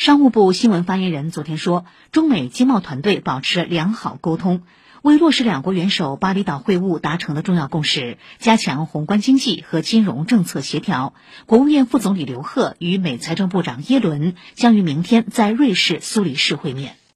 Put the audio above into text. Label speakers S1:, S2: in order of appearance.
S1: 商务部新闻发言人昨天说中美经贸团队保持良好沟通为落实两国元首巴厘岛会晤达成的重要共识加强宏观经济和金融政策协调。国务院副总理刘鹤与美财政部长耶伦将于明天在瑞士苏黎世会面。